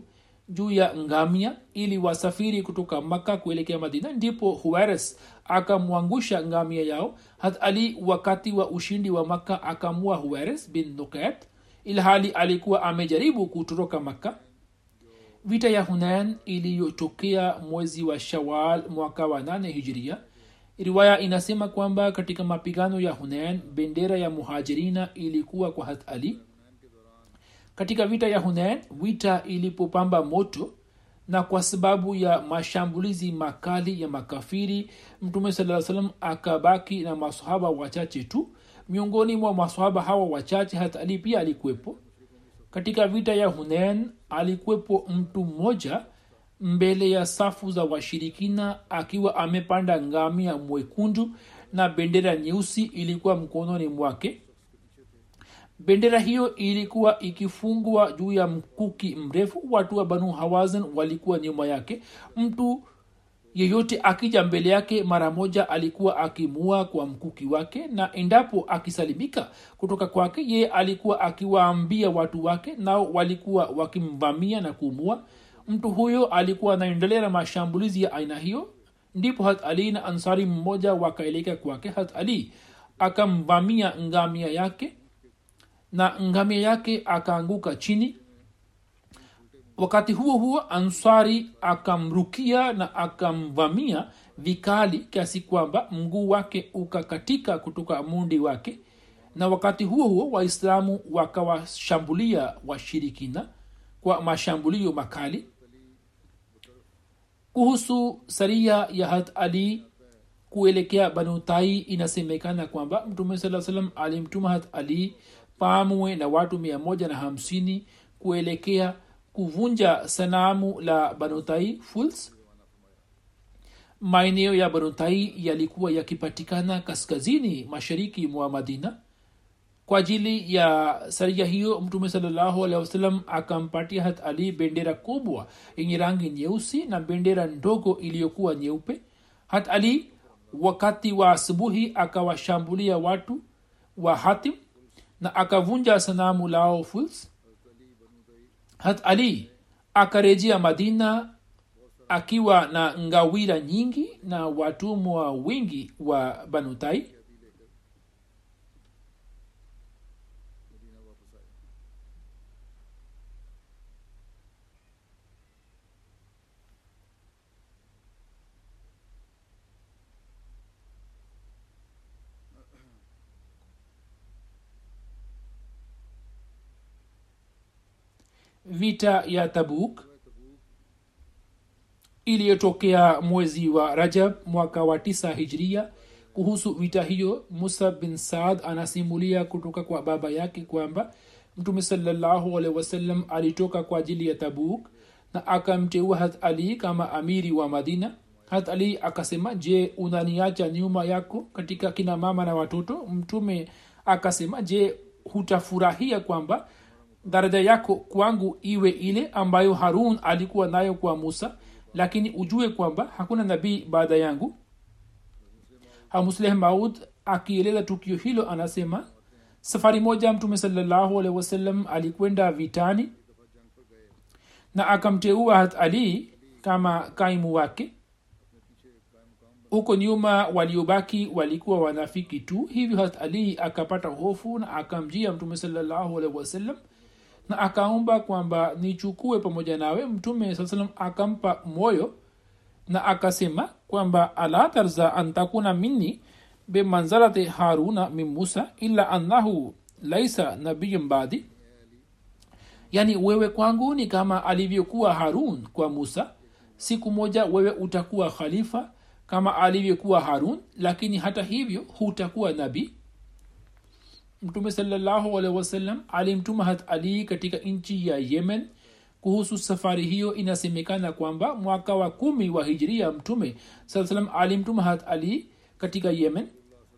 juu ya ngamia ili wasafiri kutoka makka kuelekea madina. Ndipo huwares akamwangusha ngamia yao. Hat ali wakati wa ushindi wa makka akamua huwares bin nukat ilhali alikuwa amejaribu kutoroka makka. Vita ya hunain iliyotokea mwezi wa shawal mwaka wa nane hijiria riwaya inasema kwamba katika mapigano ya hunain bendera ya muhajirina ilikuwa kwa hat ali. Katika vita ya hunain vita ilipopamba moto na kwa sababu ya mashambulizi makali ya makafiri mtume saa salam akabaki na masahaba wachache tu miongoni mwa masahaba hawa wachache hata ali pia alikuwepo. Katika vita ya hunen alikuwepo mtu mmoja mbele ya safu za washirikina akiwa amepanda ngamia mwekundu na bendera nyeusi ilikuwa mkononi mwake. Bendera hiyo ilikuwa ikifungwa juu ya mkuki mrefu. Watu wa banu hawazin walikuwa nyuma yake. Mtu yeyote akija mbele yake mara moja alikuwa akimua kwa mkuki wake na endapo akisalimika kutoka kwake yeye alikuwa akiwaambia watu wake nao walikuwa wakimvamia na kuumua mtu huyo alikuwa anaendelea na mashambulizi ya aina hiyo. Ndipo hat ali na ansari mmoja wakaelekea kwake. Hat ali akamvamia ngamia yake na ngamia yake akaanguka chini wakati huo huo ansari akamrukia na akamvamia vikali kiasi kwamba mguu wake ukakatika kutoka mundi wake. Na wakati huo huo waislamu wakawashambulia washirikina kwa mashambulio makali. Kuhusu saria ya hat ali kuelekea banutai inasemekana kwamba mtume saa salam alimtuma hat ali pamwe na watu mia moja na hamsini kuelekea kuvunja sanamu la banutai fuls maeneo ya banutai yalikuwa yakipatikana kaskazini mashariki mwa madina. Kwa ajili ya saria hiyo mtume sawasalam akampatia hat ali bendera kubwa yenye rangi nyeusi na bendera ndogo iliyokuwa nyeupe. Hat ali wakati wa asubuhi akawashambulia watu wa hatim na akavunja sanamu lao fuls hat ali akarejea madina akiwa na ngawira nyingi na watumwa wingi wa banutai vita ya tabuk iliyotokea mwezi wa rajab mwaka wa tisa hijria. Kuhusu vita hiyo musa bin saad anasimulia kutoka kwa baba yake kwamba mtume salallahu alehi wasallam alitoka kwa ajili ya tabuk na akamteua hat ali kama amiri wa madina. Hat ali akasema je unaniacha nyuma yako katika kina mama na watoto? Mtume akasema je hutafurahia kwamba daraja yako kwangu iwe ile ambayo harun alikuwa nayo kwa musa lakini ujue kwamba hakuna nabii baada yangu. Hamusleh maud akieleza tukio hilo anasema safari moja mtume salllahu alehi wasallam alikwenda vitani na akamteua hat ali kama kaimu wake. Huko nyuma waliobaki walikuwa wanafiki tu hivyo hat ali akapata hofu na akamjia mtume salllahu alehi wasallam na akaomba kwamba nichukue pamoja nawe mtume saa salam akampa moyo na akasema kwamba ala tarza antakuna minni bimanzalati haruna min musa illa annahu laisa nabiyun badi. Yani wewe kwangu ni kama alivyokuwa harun kwa musa. Siku moja wewe utakuwa khalifa kama alivyokuwa harun lakini hata hivyo hutakuwa nabii mtume salllahu alehi wasallam alimtuma hat ali katika nchi ya yemen. Kuhusu safari hiyo inasemekana kwamba mwaka wa kumi wa hijiria mtume saa salam alimtuma hat ali katika yemen.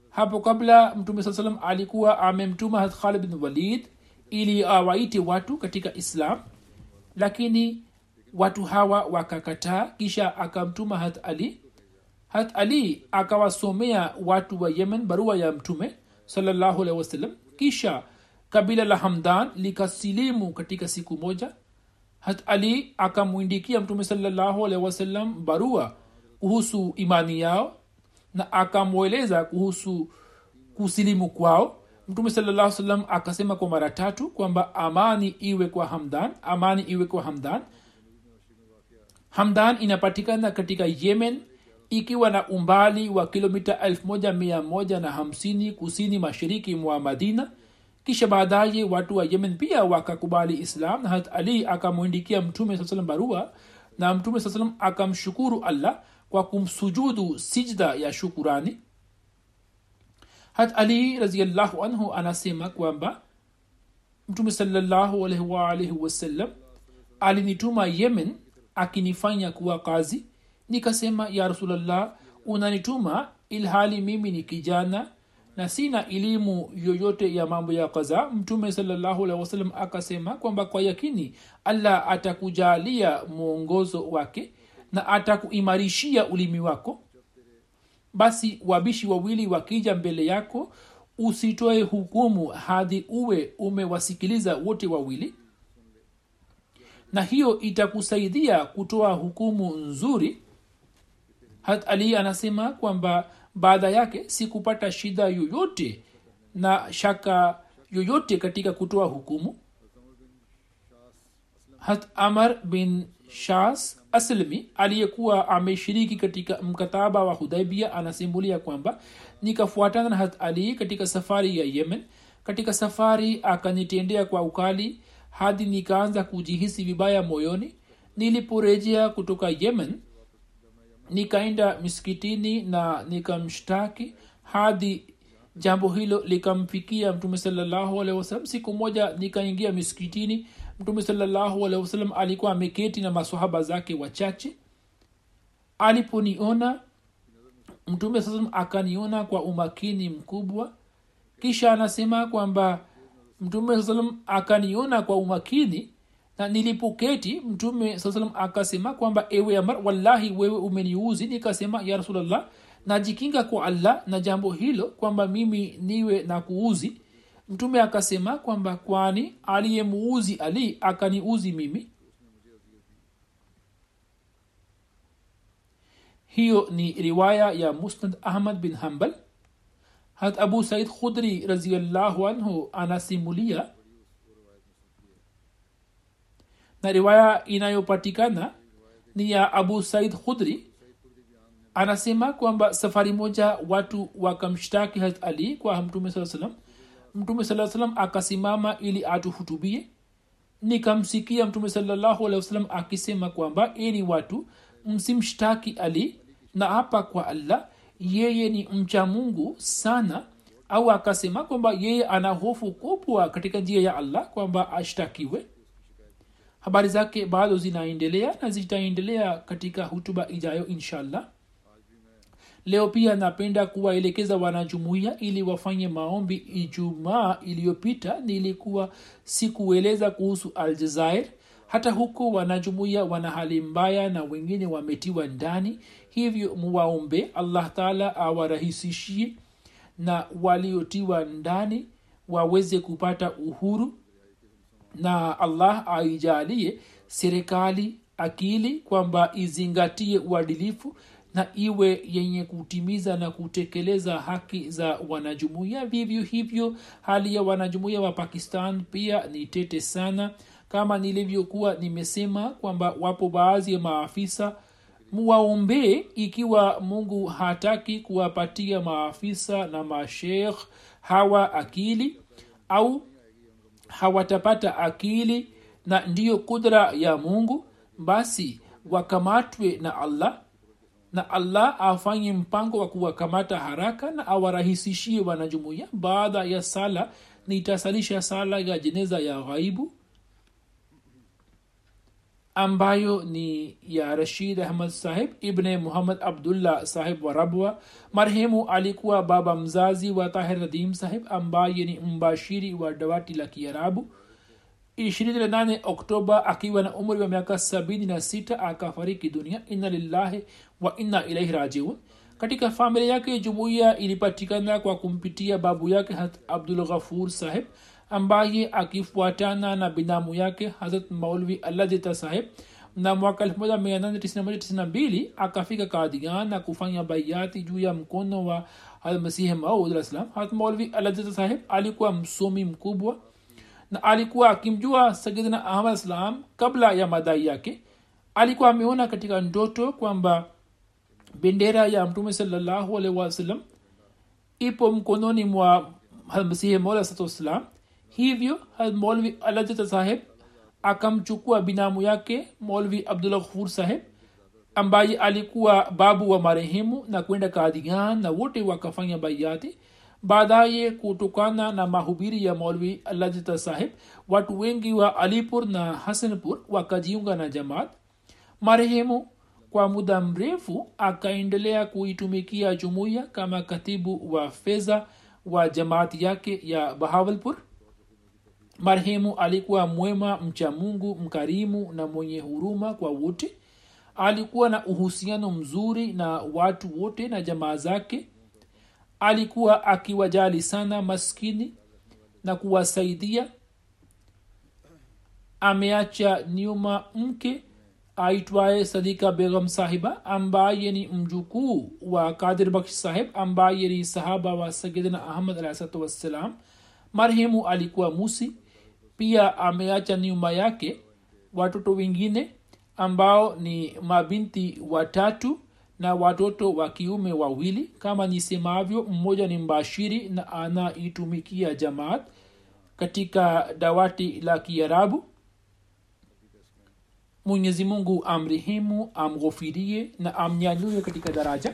Hapo kabla mtume saa salam alikuwa amemtuma hat khalid bin walid ili awaite watu katika islam. Lakini watu hawa wakakataa kisha akamtuma hat ali. Hat ali akawasomea watu wa yemen barua ya mtume wasallam. Kisha kabila la hamdan likasilimu katika siku moja. Hat ali akamwindikia mtume sallahualwasalam barua kuhusu imani yao na akamweleza kuhusu kusilimu kwao. Mtume salam akasema kwa mara tatu kwamba amani iwe kwa hamdan amani iwe kwa hamdan. Hamdan inapatikana katika yemen ikiwa na umbali wa kilomita 1150 kusini mashariki mwa madina. Kisha baadaye watu wa yemen pia wakakubali islam. Na hat ali akamwindikia mtume saa salam barua na mtume saa salam akamshukuru allah kwa kumsujudu sijda ya shukurani. Hat ali raziallahu anhu anasema kwamba mtume salallahu alaihi waalaihi wasallam alinituma yemen akinifanya kuwa kazi nikasema ya rasulllah unanituma ilhali mimi ni kijana na sina elimu yoyote ya mambo ya kaza. Mtume sawasalam akasema kwamba kwa yakini allah atakujalia mwongozo wake na atakuimarishia ulimi wako. Basi wabishi wawili wakija mbele yako usitoe hukumu hadi uwe umewasikiliza wote wawili. Na hiyo itakusaidia kutoa hukumu nzuri hat ali anasema kwamba baada yake sikupata shida yoyote na shaka yoyote katika kutoa hukumu. Hat amar bin shas aslmi aliyekuwa ameshiriki katika mkataba wa hudaibia anasimulia kwamba nikafuatana na hat ali katika safari ya yemen. Katika safari akanitendea kwa ukali hadi nikaanza kujihisi vibaya moyoni. Niliporejea kutoka yemen nikaenda miskitini na nikamshtaki hadi jambo hilo likamfikia mtume salallahu siku moja nikaingia miskitini mtume salallahu alikuwa ameketi na masahaba zake wachache. Aliponiona mtume saa akaniona kwa umakini mkubwa. Kisha anasema kwamba mtume saa akaniona kwa umakini na nilipoketi mtume saa salam akasema kwamba ewe amar wallahi wewe umeniuzi. Nikasema ya rasulllah najikinga kwa allah na jambo hilo kwamba mimi niwe na kuuzi. Mtume akasema kwamba kwani aliyemuuzi ali akaniuzi mimi? Hiyo ni riwaya ya musnad ahmad bin hambal hat abu said khudri raziallahu anhu anasimulia na riwaya inayopatikana ni ya abu said khudri. Anasema kwamba safari moja watu wakamshtaki hat ali kwa mtume saa salam mtume saa salam akasimama ili atuhutubie. Nikamsikia mtume salallahu alehi wasalam akisema kwamba eni watu msimshtaki ali na hapa kwa allah yeye ni mcha mungu sana. Au akasema kwamba yeye ana hofu kubwa katika njia ya allah kwamba ashtakiwe habari zake bado zinaendelea na zitaendelea katika hutuba ijayo inshallah. Leo pia napenda kuwaelekeza wanajumuia ili wafanye maombi ijumaa iliyopita. Nilikuwa sikueleza kuhusu aljazair hata huko wanajumuia wana hali mbaya na wengine wametiwa ndani. Hivyo muwaombe allah taala awarahisishie na waliotiwa ndani waweze kupata uhuru na allah aijalie serikali akili kwamba izingatie uadilifu na iwe yenye kutimiza na kutekeleza haki za wanajumuia vivyo hivyo hali ya wanajumuia wa pakistan pia ni tete sana. Kama nilivyokuwa nimesema kwamba wapo baadhi ya maafisa mwaombee ikiwa mungu hataki kuwapatia maafisa na mashekh hawa akili au hawatapata akili na ndiyo kudra ya mungu basi wakamatwe na allah na allah afanye mpango wa kuwakamata haraka na awarahisishie wanajumuiya. Baada ya sala nitasalisha sala ya jeneza ya ghaibu ambayo ni ya rashid ahmad sahib ibne muhammad abdullah sahib wa rabwa. Marehemu alikuwa baba mzazi wa tahir nadim sahib ambaye ni mbashiri wa dawati la kiarabu. 28 oktoba akiwa na umri wa miaka 76 akafariki dunia. Inna lillahi wa inna ilaihi rajiun. Katika familia yake jumuiya ilipatikana kwa kumpitia babu yake hat abdul ghafur sahib ambaye akifuatana na binamu yake hazrat maulvi alladita sahib na mwaka 1892 akafika kadian na kufanya baiati juu ya mkono wa almasihi maud alah salam maulvi alladita saheb alikuwa msomi mkubwa na alikuwa akimjua sayidina ahmad salam kabla ya madai yake. Alikuwa ameona katika ndoto kwamba bendera ya mtume salllahu alaihi wasallam ipo mkononi mwa masihi mola satu wassalam hivyo molvi alajata saheb akamchukua binamu yake molvi abdullah ghafur saheb ambaye alikuwa babu wa marehemu na kwenda kadigan na wote wakafanya baiati baadaye kutokana na mahubiri ya molvi alajata saheb watu wengi wa alipur na hasanpur wakajiunga na jamaat. Marehemu kwa muda mrefu akaendelea kuitumikia jumuiya kama katibu wa fedha wa jamaati yake ya bahawalpur marehemu alikuwa mwema mcha mungu mkarimu na mwenye huruma kwa wote. Alikuwa na uhusiano mzuri na watu wote na jamaa zake. Alikuwa akiwajali sana maskini na kuwasaidia. Ameacha nyuma mke aitwaye sadika begam sahiba ambaye ni mjukuu wa kadir baksh sahib ambaye ni sahaba wa sayidina ahmad alahsatu wassalam. Marehemu alikuwa musi pia ameacha nyuma yake watoto wengine ambao ni mabinti watatu na watoto wa kiume wawili. Kama nisemavyo mmoja ni mbashiri na anaitumikia jamaat katika dawati la kiarabu. Mwenyezi mungu amrehemu amghofirie na amnyanyue katika daraja